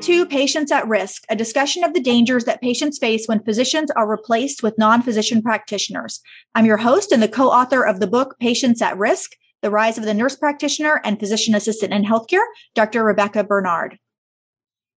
To Patients at Risk, a discussion of the dangers that patients face when physicians are replaced with non physician practitioners. I'm your host and the co author of the book Patients at Risk The Rise of the Nurse Practitioner and Physician Assistant in Healthcare, Dr. Rebekah Bernard.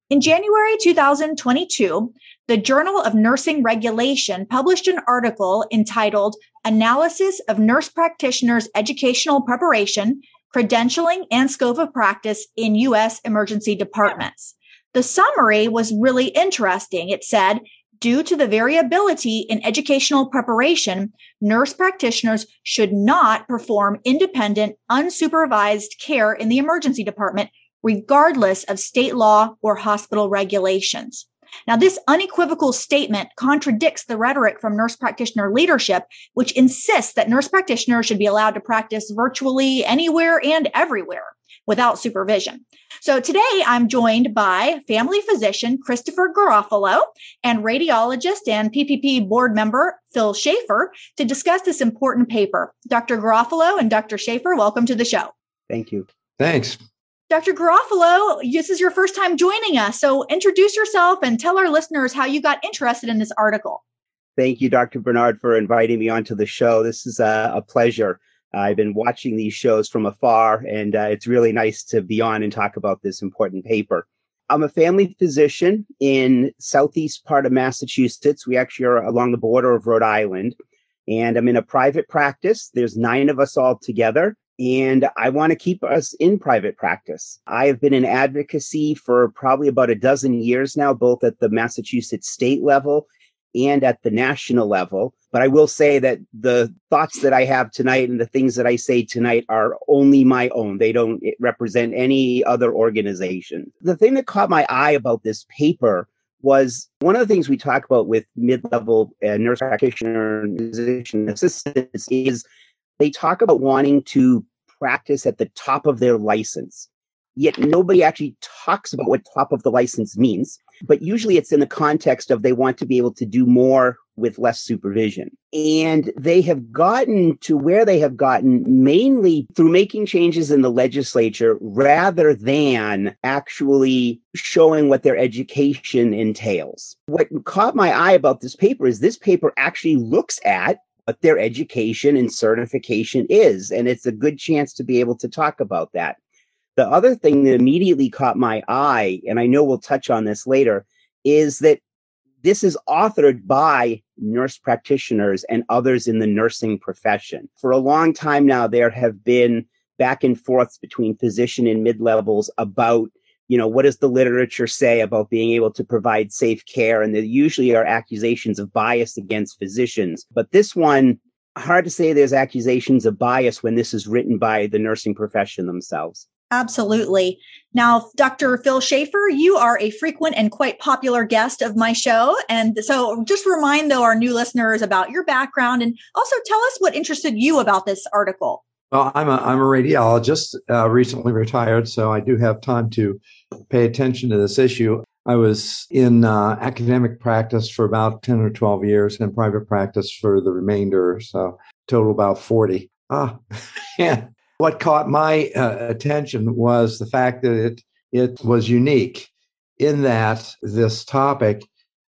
In January 2022, the Journal of Nursing Regulation published an article entitled Analysis of Nurse Practitioners' Educational Preparation, Credentialing, and Scope of Practice in U.S. Emergency Departments. The summary was really interesting. It said, due to the variability in educational preparation, nurse practitioners should not perform independent, unsupervised care in the emergency department regardless of state law or hospital regulations. Now, this unequivocal statement contradicts the rhetoric from nurse practitioner leadership, which insists that nurse practitioners should be allowed to practice virtually anywhere and everywhere without supervision. So today I'm joined by family physician Christopher Garofalo and radiologist and PPP board member Phil Schaefer to discuss this important paper. Dr. Garofalo and Dr. Schaefer, welcome to the show. Thank you. Thanks. Dr. Garofalo, this is your first time joining us. So introduce yourself and tell our listeners how you got interested in this article. Thank you, Dr. Bernard, for inviting me onto the show. This is a, a pleasure. I've been watching these shows from afar, and uh, it's really nice to be on and talk about this important paper. I'm a family physician in southeast part of Massachusetts. We actually are along the border of Rhode Island, and I'm in a private practice. There's nine of us all together and I want to keep us in private practice. I have been in advocacy for probably about a dozen years now, both at the Massachusetts state level and at the national level. But I will say that the thoughts that I have tonight and the things that I say tonight are only my own. They don't represent any other organization. The thing that caught my eye about this paper was one of the things we talk about with mid-level uh, nurse practitioner and physician assistants is they talk about wanting to practice at the top of their license. Yet nobody actually talks about what top of the license means. But usually it's in the context of they want to be able to do more with less supervision. And they have gotten to where they have gotten mainly through making changes in the legislature rather than actually showing what their education entails. What caught my eye about this paper is this paper actually looks at what their education and certification is. And it's a good chance to be able to talk about that. The other thing that immediately caught my eye, and I know we'll touch on this later, is that this is authored by nurse practitioners and others in the nursing profession. For a long time now, there have been back and forths between physician and mid levels about you know, what does the literature say about being able to provide safe care? And there usually are accusations of bias against physicians. But this one, hard to say there's accusations of bias when this is written by the nursing profession themselves. Absolutely. Now, Dr. Phil Schaefer, you are a frequent and quite popular guest of my show. And so just remind though our new listeners about your background and also tell us what interested you about this article. Well, I'm a, I'm a radiologist, uh, recently retired, so I do have time to pay attention to this issue. I was in uh, academic practice for about 10 or 12 years and private practice for the remainder, so total about 40. Ah, yeah. What caught my uh, attention was the fact that it, it was unique in that this topic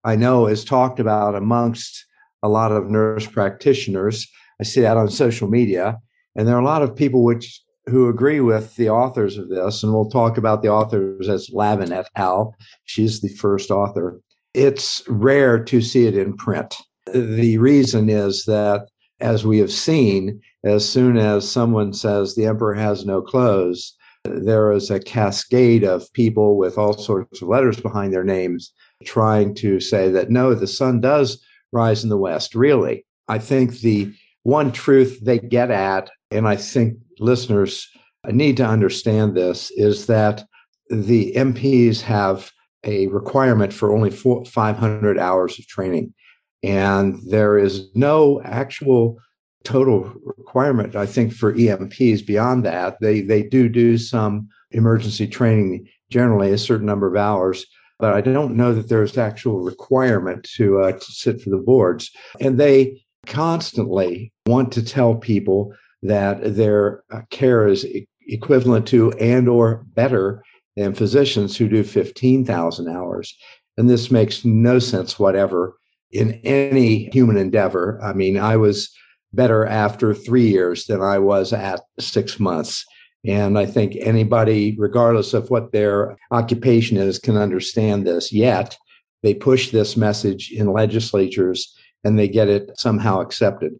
I know is talked about amongst a lot of nurse practitioners. I see that on social media and there are a lot of people which who agree with the authors of this, and we'll talk about the authors as Lavin et al. She's the first author. It's rare to see it in print. The reason is that, as we have seen, as soon as someone says the emperor has no clothes, there is a cascade of people with all sorts of letters behind their names trying to say that no, the sun does rise in the west. Really, I think the one truth they get at and I think listeners need to understand this, is that the NPs have a requirement for only four, 500 hours of training. And there is no actual total requirement, I think, for ENPs beyond that. They, they do do some emergency training, generally a certain number of hours, but I don't know that there's actual requirement to, uh, to sit for the boards. And they constantly want to tell people that their uh, care is equivalent to and or better than physicians who do 15,000 hours. And this makes no sense whatever in any human endeavor. I mean, I was better after three years than I was at six months. And I think anybody, regardless of what their occupation is, can understand this. Yet they push this message in legislatures and they get it somehow accepted.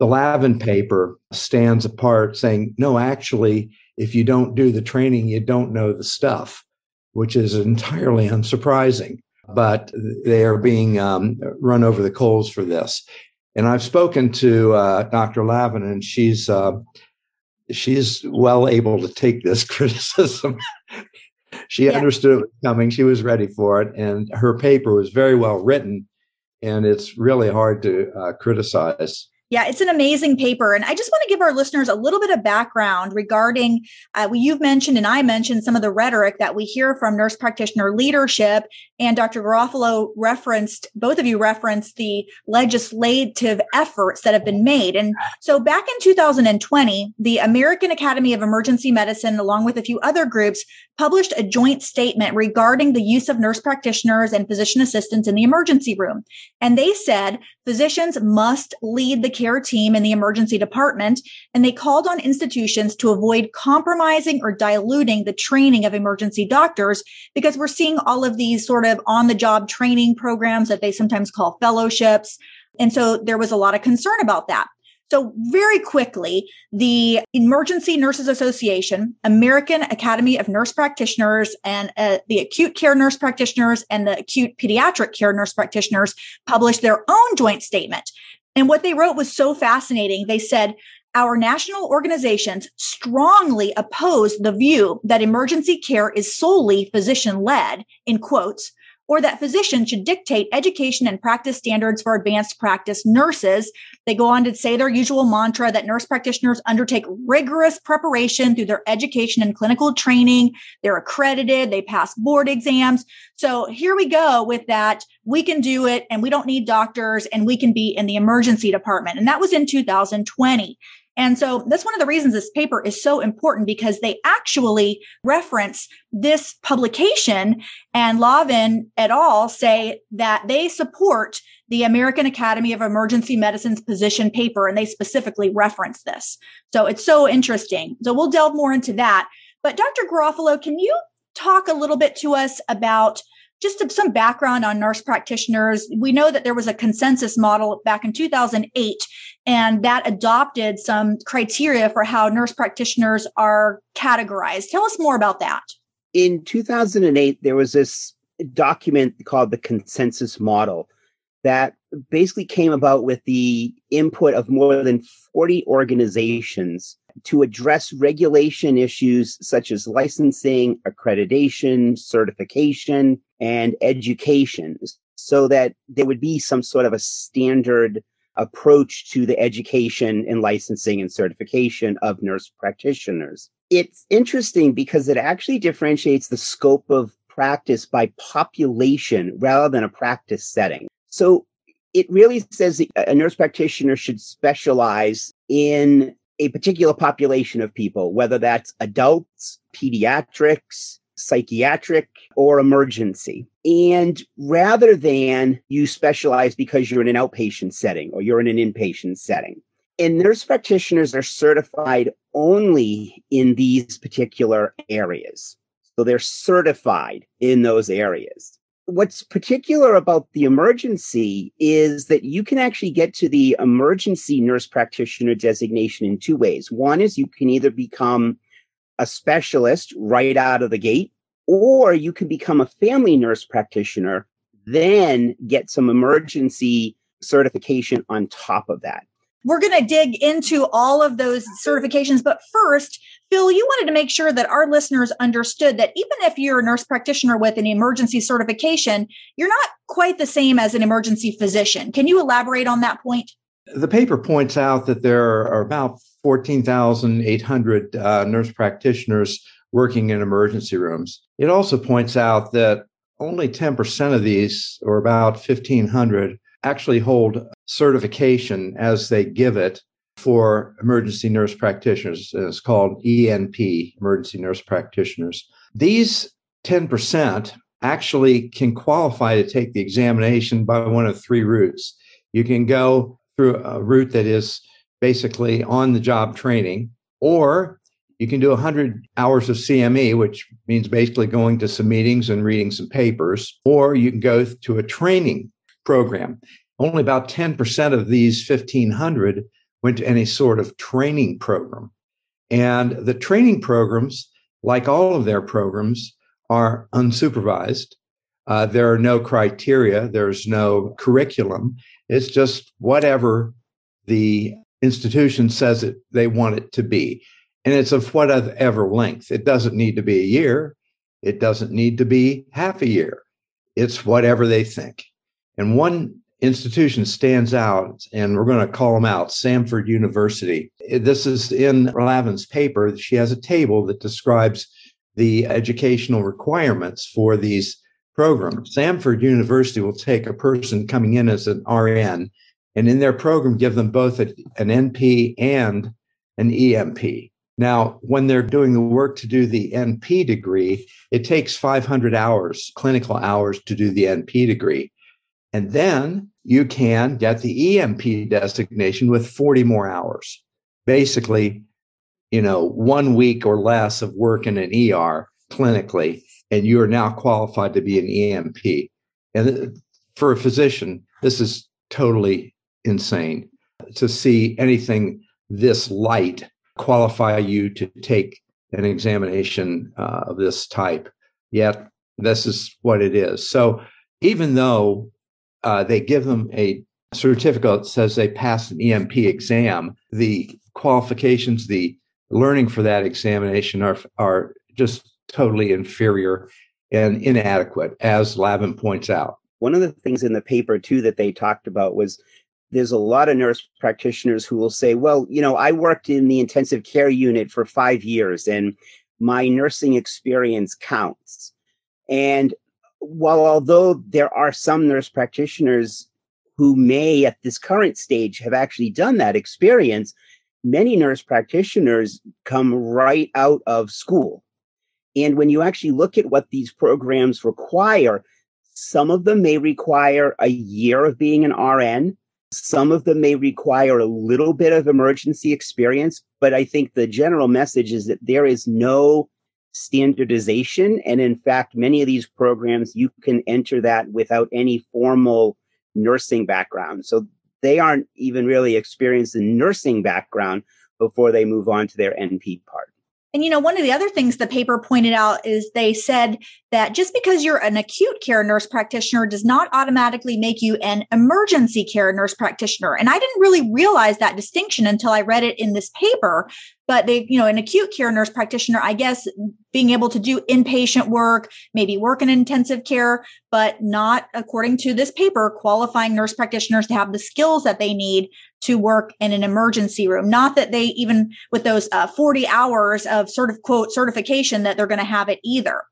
The Lavin paper stands apart saying, no, actually, if you don't do the training, you don't know the stuff, which is entirely unsurprising. But they are being um, run over the coals for this. And I've spoken to uh, Dr. Lavin, and she's uh, she's well able to take this criticism. she yeah. understood it was coming. She was ready for it, and her paper was very well written. And it's really hard to uh, criticize. Yeah, it's an amazing paper. And I just want to give our listeners a little bit of background regarding uh, you've mentioned and I mentioned some of the rhetoric that we hear from nurse practitioner leadership. And Dr. Garofalo referenced, both of you referenced the legislative efforts that have been made. And so back in 2020, the American Academy of Emergency Medicine, along with a few other groups, published a joint statement regarding the use of nurse practitioners and physician assistants in the emergency room. And they said physicians must lead the care team in the emergency department, and they called on institutions to avoid compromising or diluting the training of emergency doctors because we're seeing all of these sort of on the job training programs that they sometimes call fellowships. And so there was a lot of concern about that. So very quickly, the Emergency Nurses Association, American Academy of Nurse Practitioners, and uh, the acute care nurse practitioners and the acute pediatric care nurse practitioners published their own joint statement. And what they wrote was so fascinating. They said, our national organizations strongly oppose the view that emergency care is solely physician led, in quotes, or that physicians should dictate education and practice standards for advanced practice nurses. They go on to say their usual mantra that nurse practitioners undertake rigorous preparation through their education and clinical training. They're accredited, they pass board exams. So here we go with that. We can do it and we don't need doctors and we can be in the emergency department. And that was in 2020. And so that's one of the reasons this paper is so important because they actually reference this publication and Lavin et al. say that they support the American Academy of Emergency Medicine's position paper, and they specifically reference this. So it's so interesting. So we'll delve more into that. But Dr. Garofalo, can you talk a little bit to us about just some background on nurse practitioners. We know that there was a consensus model back in 2008, and that adopted some criteria for how nurse practitioners are categorized. Tell us more about that. In 2008, there was this document called the consensus model that basically came about with the input of more than 40 organizations to address regulation issues such as licensing, accreditation, certification, and education so that there would be some sort of a standard approach to the education and licensing and certification of nurse practitioners. It's interesting because it actually differentiates the scope of practice by population rather than a practice setting. So it really says that a nurse practitioner should specialize in a particular population of people, whether that's adults, pediatrics, psychiatric, or emergency. And rather than you specialize because you're in an outpatient setting or you're in an inpatient setting. And nurse practitioners are certified only in these particular areas. So they're certified in those areas what's particular about the emergency is that you can actually get to the emergency nurse practitioner designation in two ways. One is you can either become a specialist right out of the gate, or you can become a family nurse practitioner, then get some emergency certification on top of that. We're going to dig into all of those certifications. But first, Phil, you wanted to make sure that our listeners understood that even if you're a nurse practitioner with an emergency certification, you're not quite the same as an emergency physician. Can you elaborate on that point? The paper points out that there are about 14,800 uh, nurse practitioners working in emergency rooms. It also points out that only 10% of these, or about 1,500, actually hold certification as they give it for emergency nurse practitioners. It's called ENP, emergency nurse practitioners. these 10% actually can qualify to take the examination by one of three routes. You can go through a route that is basically on the job training, or you can do 100 hours of CME, which means basically going to some meetings and reading some papers, or you can go to a training program. Only about 10% of these 1,500 went to any sort of training program. And the training programs, like all of their programs, are unsupervised. Uh, there are no criteria, there's no curriculum. It's just whatever the institution says it, they want it to be. And it's of whatever length. It doesn't need to be a year, it doesn't need to be half a year. It's whatever they think. And one institution stands out, and we're going to call them out Samford University. This is in Lavin's paper. She has a table that describes the educational requirements for these programs. Samford University will take a person coming in as an RN and in their program give them both a, an NP and an ENP. Now, when they're doing the work to do the NP degree, it takes 500 hours, clinical hours to do the NP degree. And then you can get the ENP designation with 40 more hours. Basically, you know, one week or less of work in an ER clinically, and you are now qualified to be an ENP. And for a physician, this is totally insane to see anything this light qualify you to take an examination uh, of this type. Yet, this is what it is. So, even though uh, they give them a certificate that says they passed an ENP exam, the qualifications, the learning for that examination are are just totally inferior and inadequate, as Lavin points out. One of the things in the paper too that they talked about was there's a lot of nurse practitioners who will say, well, you know, I worked in the intensive care unit for five years and my nursing experience counts. And while although there are some nurse practitioners who may at this current stage have actually done that experience, many nurse practitioners come right out of school. And when you actually look at what these programs require, some of them may require a year of being an RN. Some of them may require a little bit of emergency experience, but I think the general message is that there is no standardization. And in fact, many of these programs, you can enter that without any formal nursing background. So they aren't even really experienced in nursing background before they move on to their NP part. And you know, one of the other things the paper pointed out is they said that just because you're an acute care nurse practitioner does not automatically make you an emergency care nurse practitioner. And I didn't really realize that distinction until I read it in this paper but they, you know, an acute care nurse practitioner, I guess being able to do inpatient work, maybe work in intensive care, but not according to this paper, qualifying nurse practitioners to have the skills that they need to work in an emergency room. Not that they even with those uh, 40 hours of sort of quote certification that they're going to have it either.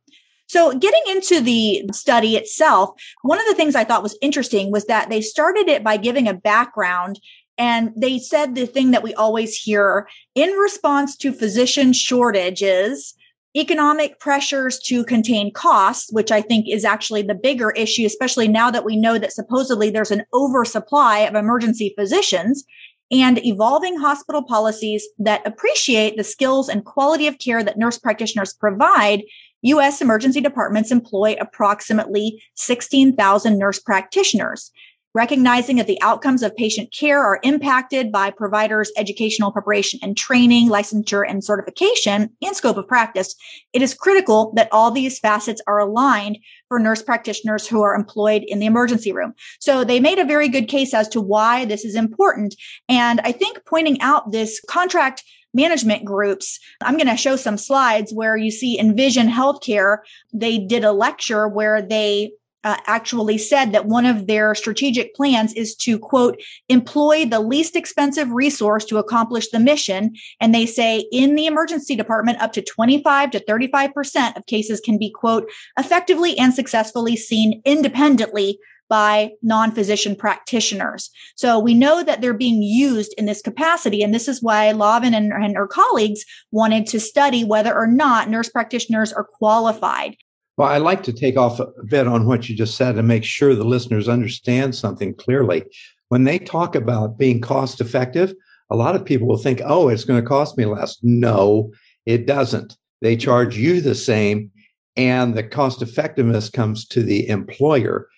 So getting into the study itself, one of the things I thought was interesting was that they started it by giving a background and they said the thing that we always hear in response to physician shortages, economic pressures to contain costs, which I think is actually the bigger issue, especially now that we know that supposedly there's an oversupply of emergency physicians and evolving hospital policies that appreciate the skills and quality of care that nurse practitioners provide. U.S. emergency departments employ approximately 16,000 nurse practitioners recognizing that the outcomes of patient care are impacted by providers' educational preparation and training, licensure and certification, and scope of practice, it is critical that all these facets are aligned for nurse practitioners who are employed in the emergency room. So they made a very good case as to why this is important. And I think pointing out this contract management groups. I'm going to show some slides where you see Envision Healthcare. They did a lecture where they uh, actually said that one of their strategic plans is to quote employ the least expensive resource to accomplish the mission and they say in the emergency department up to 25 to 35% of cases can be quote effectively and successfully seen independently by non physician practitioners. So we know that they're being used in this capacity. And this is why Lavin and, and her colleagues wanted to study whether or not nurse practitioners are qualified. Well, I'd like to take off a bit on what you just said and make sure the listeners understand something clearly. When they talk about being cost effective, a lot of people will think, oh, it's going to cost me less. No, it doesn't. They charge you the same, and the cost effectiveness comes to the employer.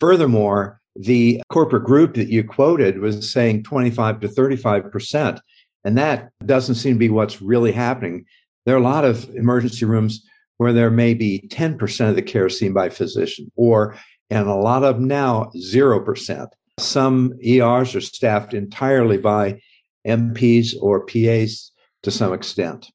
Furthermore, the corporate group that you quoted was saying 25 to 35%. And that doesn't seem to be what's really happening. There are a lot of emergency rooms where there may be 10% of the care seen by physician, or, and a lot of them now, 0%. Some ERs are staffed entirely by NPs or PAs to some extent.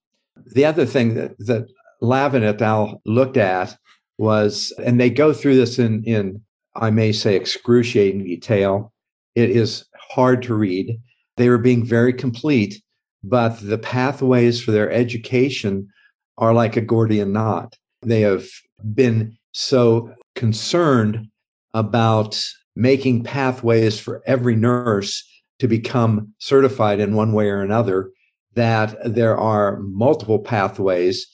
The other thing that, that Lavin et al. looked at was, and they go through this in, in I may say, excruciating detail. It is hard to read. They were being very complete, but the pathways for their education are like a Gordian knot. They have been so concerned about making pathways for every nurse to become certified in one way or another that there are multiple pathways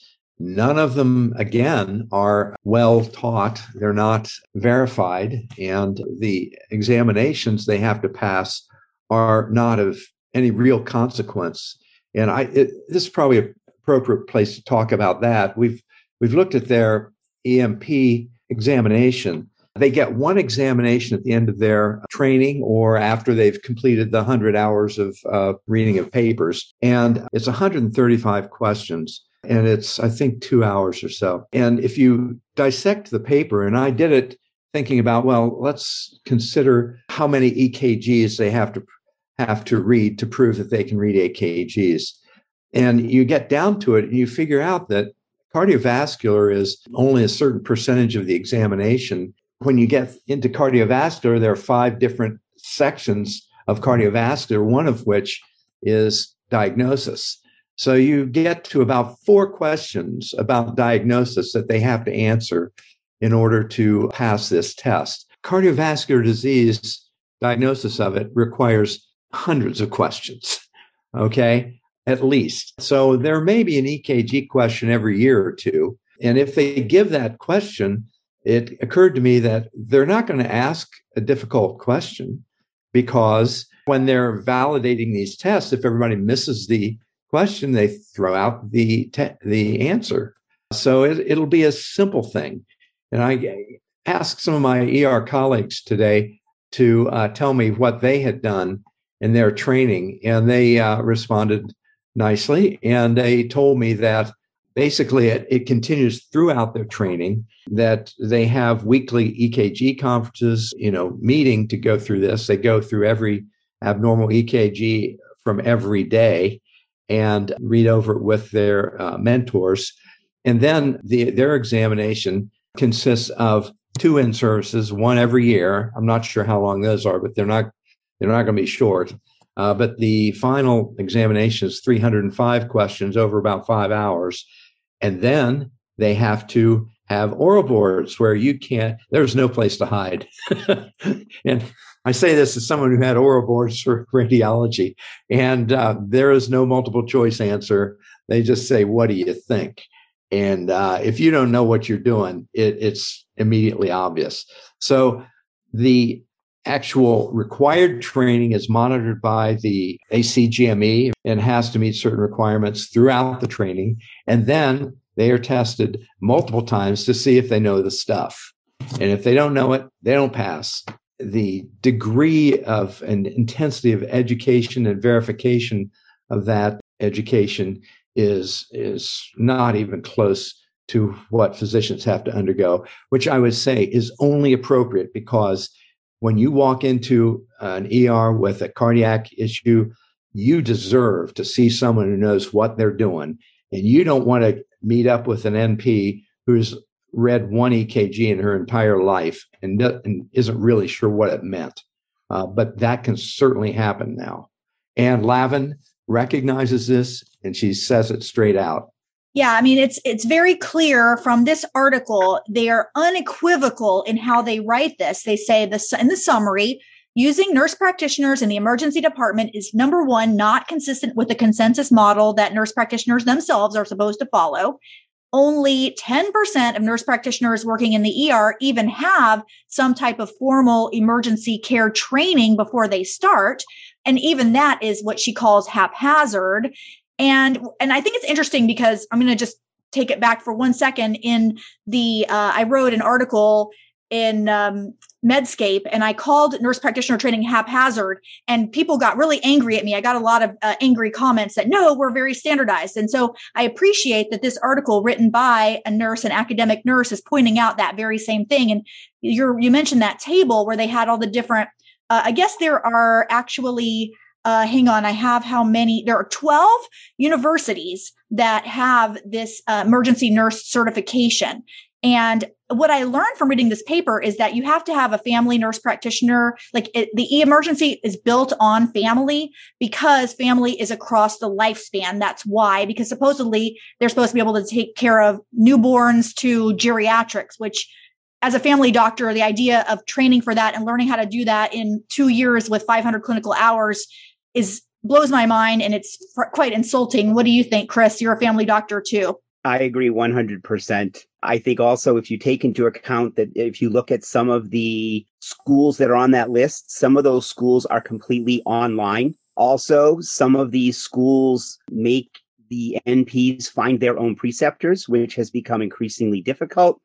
None of them, again, are well taught. They're not verified. And the examinations they have to pass are not of any real consequence. And I, it, this is probably an appropriate place to talk about that. We've, we've looked at their ENP examination. They get one examination at the end of their training or after they've completed the 100 hours of uh, reading of papers. And it's 135 questions and it's i think two hours or so and if you dissect the paper and i did it thinking about well let's consider how many ekgs they have to have to read to prove that they can read ekgs and you get down to it and you figure out that cardiovascular is only a certain percentage of the examination when you get into cardiovascular there are five different sections of cardiovascular one of which is diagnosis so you get to about four questions about diagnosis that they have to answer in order to pass this test. Cardiovascular disease diagnosis of it requires hundreds of questions. Okay. At least. So there may be an EKG question every year or two. And if they give that question, it occurred to me that they're not going to ask a difficult question because when they're validating these tests, if everybody misses the question, they throw out the te- the answer. So it, it'll be a simple thing. And I asked some of my ER colleagues today to uh, tell me what they had done in their training, and they uh, responded nicely. And they told me that basically it, it, continues throughout their training that they have weekly ekg conferences you know meeting to go through this they go through every abnormal ekg from every day and read over it with their uh, mentors. And then the, their examination consists of two in services, one every year. I'm not sure how long those are, but they're not they're not going to be short. Uh, but the final examination is 305 questions over about five hours, and then they have to have oral boards where you can't. There's no place to hide, and I say this as someone who had oral boards for radiology, and uh, there is no multiple choice answer. They just say, "What do you think?" And uh, if you don't know what you're doing, it, it's immediately obvious. So the actual required training is monitored by the ACGME and has to meet certain requirements throughout the training. And then they are tested multiple times to see if they know the stuff. And if they don't know it, they don't pass the degree of and intensity of education and verification of that education is is not even close to what physicians have to undergo which i would say is only appropriate because when you walk into an ER with a cardiac issue you deserve to see someone who knows what they're doing and you don't want to meet up with an NP who's read one EKG in her entire life and, and isn't really sure what it meant. Uh, but that can certainly happen now. And Lavin recognizes this and she says it straight out. Yeah, I mean it's it's very clear from this article. They are unequivocal in how they write this. They say this in the summary. Using nurse practitioners in the emergency department is number one, not consistent with the consensus model that nurse practitioners themselves are supposed to follow. Only 10% of nurse practitioners working in the ER even have some type of formal emergency care training before they start. And even that is what she calls haphazard. And, and I think it's interesting because I'm going to just take it back for one second. In the, uh, I wrote an article in um, Medscape and I called nurse practitioner training haphazard and people got really angry at me. I got a lot of uh, angry comments that no, we're very standardized. And so I appreciate that this article written by a nurse, an academic nurse is pointing out that very same thing. And you you mentioned that table where they had all the different, uh, I guess there are actually uh, hang on, I have how many? There are 12 universities that have this uh, emergency nurse certification. And what I learned from reading this paper is that you have to have a family nurse practitioner. Like it, the emergency is built on family because family is across the lifespan. That's why, because supposedly they're supposed to be able to take care of newborns to geriatrics, which as a family doctor, the idea of training for that and learning how to do that in two years with 500 clinical hours is blows my mind and it's quite insulting. What do you think, Chris? You're a family doctor too. I agree 100%. I think also if you take into account that if you look at some of the schools that are on that list, some of those schools are completely online. Also, some of these schools make the NPs find their own preceptors, which has become increasingly difficult.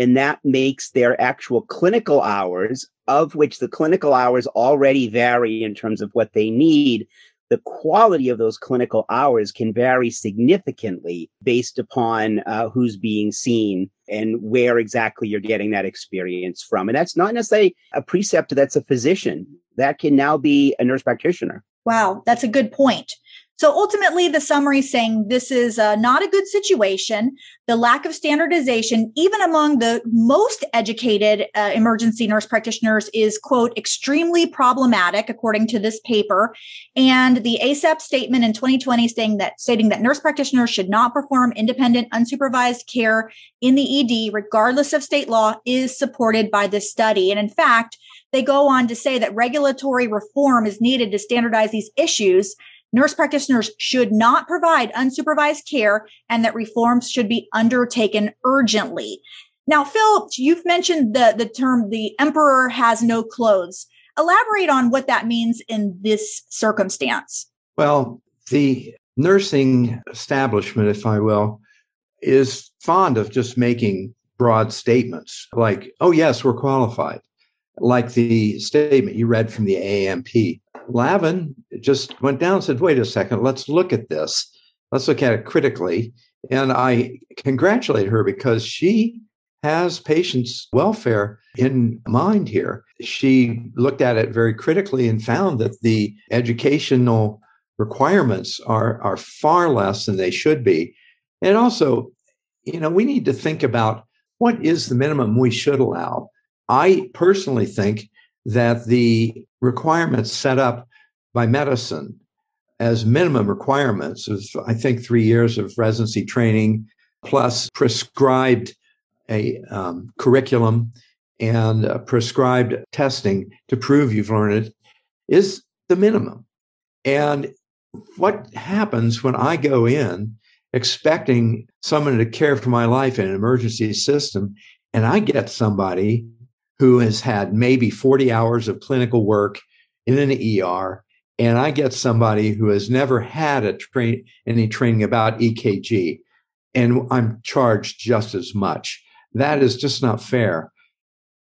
And that makes their actual clinical hours, of which the clinical hours already vary in terms of what they need, the quality of those clinical hours can vary significantly based upon uh, who's being seen and where exactly you're getting that experience from. And that's not necessarily a preceptor that's a physician. That can now be a nurse practitioner. Wow, that's a good point. So ultimately, the summary saying this is uh, not a good situation. The lack of standardization, even among the most educated uh, emergency nurse practitioners, is quote extremely problematic, according to this paper. And the ACEP statement in 2020 saying that stating that nurse practitioners should not perform independent, unsupervised care in the ED, regardless of state law, is supported by this study. And in fact, they go on to say that regulatory reform is needed to standardize these issues Nurse practitioners should not provide unsupervised care and that reforms should be undertaken urgently. Now, Phil, you've mentioned the, the term the emperor has no clothes. Elaborate on what that means in this circumstance. Well, the nursing establishment, if I will, is fond of just making broad statements like, oh, yes, we're qualified, like the statement you read from the AANP. Lavin just went down and said, wait a second, let's look at this. Let's look at it critically. And I congratulate her because she has patients' welfare in mind here. She looked at it very critically and found that the educational requirements are, are far less than they should be. And also, you know, we need to think about what is the minimum we should allow. I personally think that the requirements set up by medicine as minimum requirements of, I think, three years of residency training plus prescribed a um, curriculum and uh, prescribed testing to prove you've learned it is the minimum. And what happens when I go in expecting someone to care for my life in an emergency system and I get somebody who has had maybe 40 hours of clinical work in an ER, and I get somebody who has never had a any training about EKG, and I'm charged just as much. That is just not fair.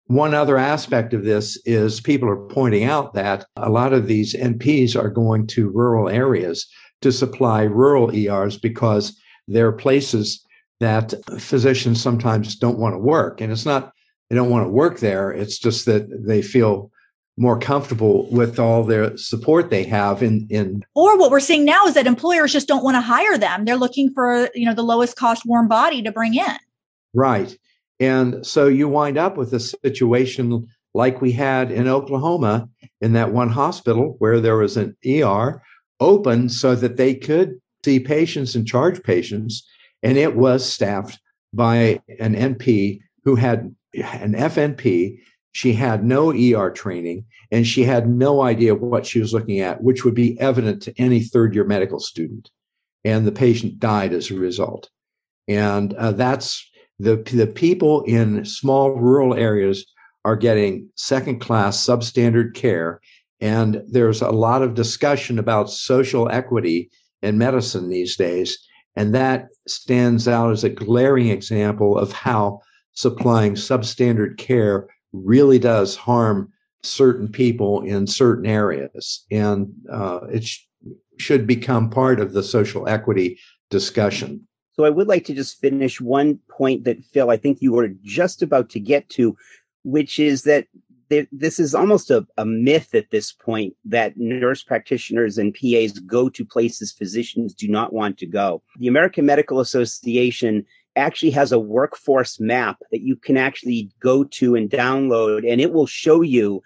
One other aspect of this is people are pointing out that a lot of these NPs are going to rural areas to supply rural ERs because they're places that physicians sometimes don't want to work. And it's not they don't want to work there. It's just that they feel more comfortable with all their support they have in in or what we're seeing now is that employers just don't want to hire them. They're looking for you know the lowest cost warm body to bring in. Right. And so you wind up with a situation like we had in Oklahoma in that one hospital where there was an ER open so that they could see patients and charge patients And it was staffed by an NP who had an FNP. She had no ER training and she had no idea what she was looking at, which would be evident to any third year medical student. And the patient died as a result. And uh, that's the, the people in small rural areas are getting second class substandard care. And there's a lot of discussion about social equity in medicine these days. And that stands out as a glaring example of how supplying substandard care really does harm certain people in certain areas. And uh, it sh- should become part of the social equity discussion. So I would like to just finish one point that Phil, I think you were just about to get to, which is that this is almost a, a, myth at this point that nurse practitioners and PAs go to places physicians do not want to go. The American Medical Association actually has a workforce map that you can actually go to and download, and it will show you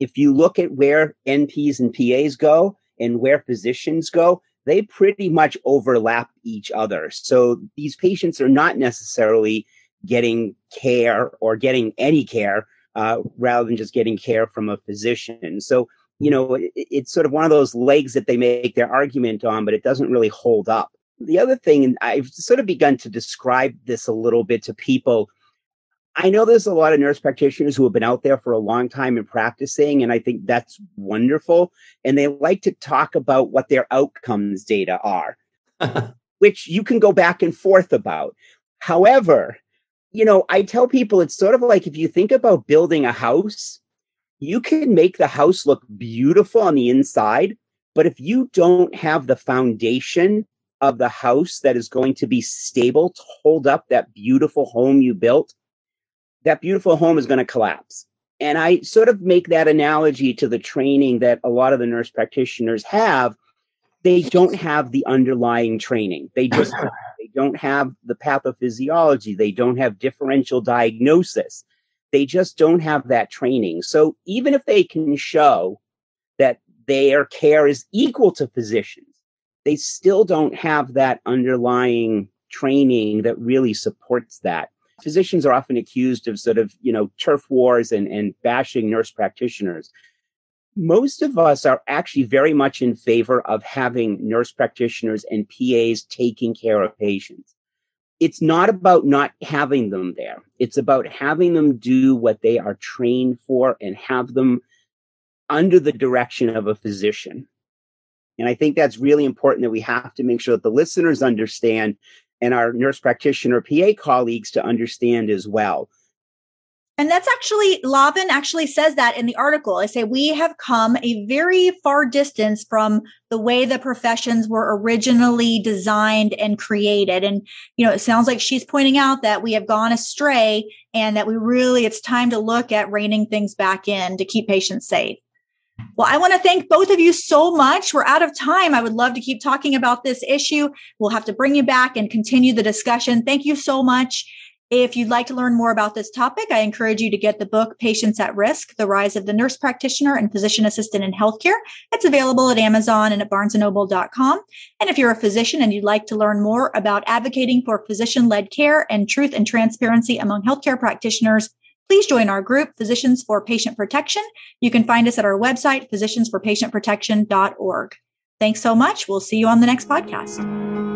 if you look at where NPs and PAs go and where physicians go, they pretty much overlap each other. So these patients are not necessarily getting care or getting any care uh, rather than just getting care from a physician. So, you know, it, it's sort of one of those legs that they make their argument on, but it doesn't really hold up. The other thing, and I've sort of begun to describe this a little bit to people. I know there's a lot of nurse practitioners who have been out there for a long time and practicing, and I think that's wonderful. And they like to talk about what their outcomes data are, which you can go back and forth about. However, you know, I tell people it's sort of like if you think about building a house, you can make the house look beautiful on the inside, but if you don't have the foundation of the house that is going to be stable to hold up that beautiful home you built, that beautiful home is going to collapse. And I sort of make that analogy to the training that a lot of the nurse practitioners have. They don't have the underlying training. They just they don't have the pathophysiology. They don't have differential diagnosis. They just don't have that training. So even if they can show that their care is equal to physicians, they still don't have that underlying training that really supports that. Physicians are often accused of sort of, you know, turf wars and, and bashing nurse practitioners most of us are actually very much in favor of having nurse practitioners and PAs taking care of patients. It's not about not having them there. It's about having them do what they are trained for and have them under the direction of a physician. And I think that's really important that we have to make sure that the listeners understand and our nurse practitioner PA colleagues to understand as well and that's actually, Lavin actually says that in the article. I say we have come a very far distance from the way the professions were originally designed and created. And, you know, it sounds like she's pointing out that we have gone astray and that we really, it's time to look at reining things back in to keep patients safe. Well, I want to thank both of you so much. We're out of time. I would love to keep talking about this issue. We'll have to bring you back and continue the discussion. Thank you so much. If you'd like to learn more about this topic, I encourage you to get the book Patients at Risk, The Rise of the Nurse Practitioner and Physician Assistant in Healthcare. It's available at Amazon and at barnesandnoble.com. And if you're a physician and you'd like to learn more about advocating for physician-led care and truth and transparency among healthcare practitioners, please join our group, Physicians for Patient Protection. You can find us at our website, physiciansforpatientprotection.org. Thanks so much. We'll see you on the next podcast.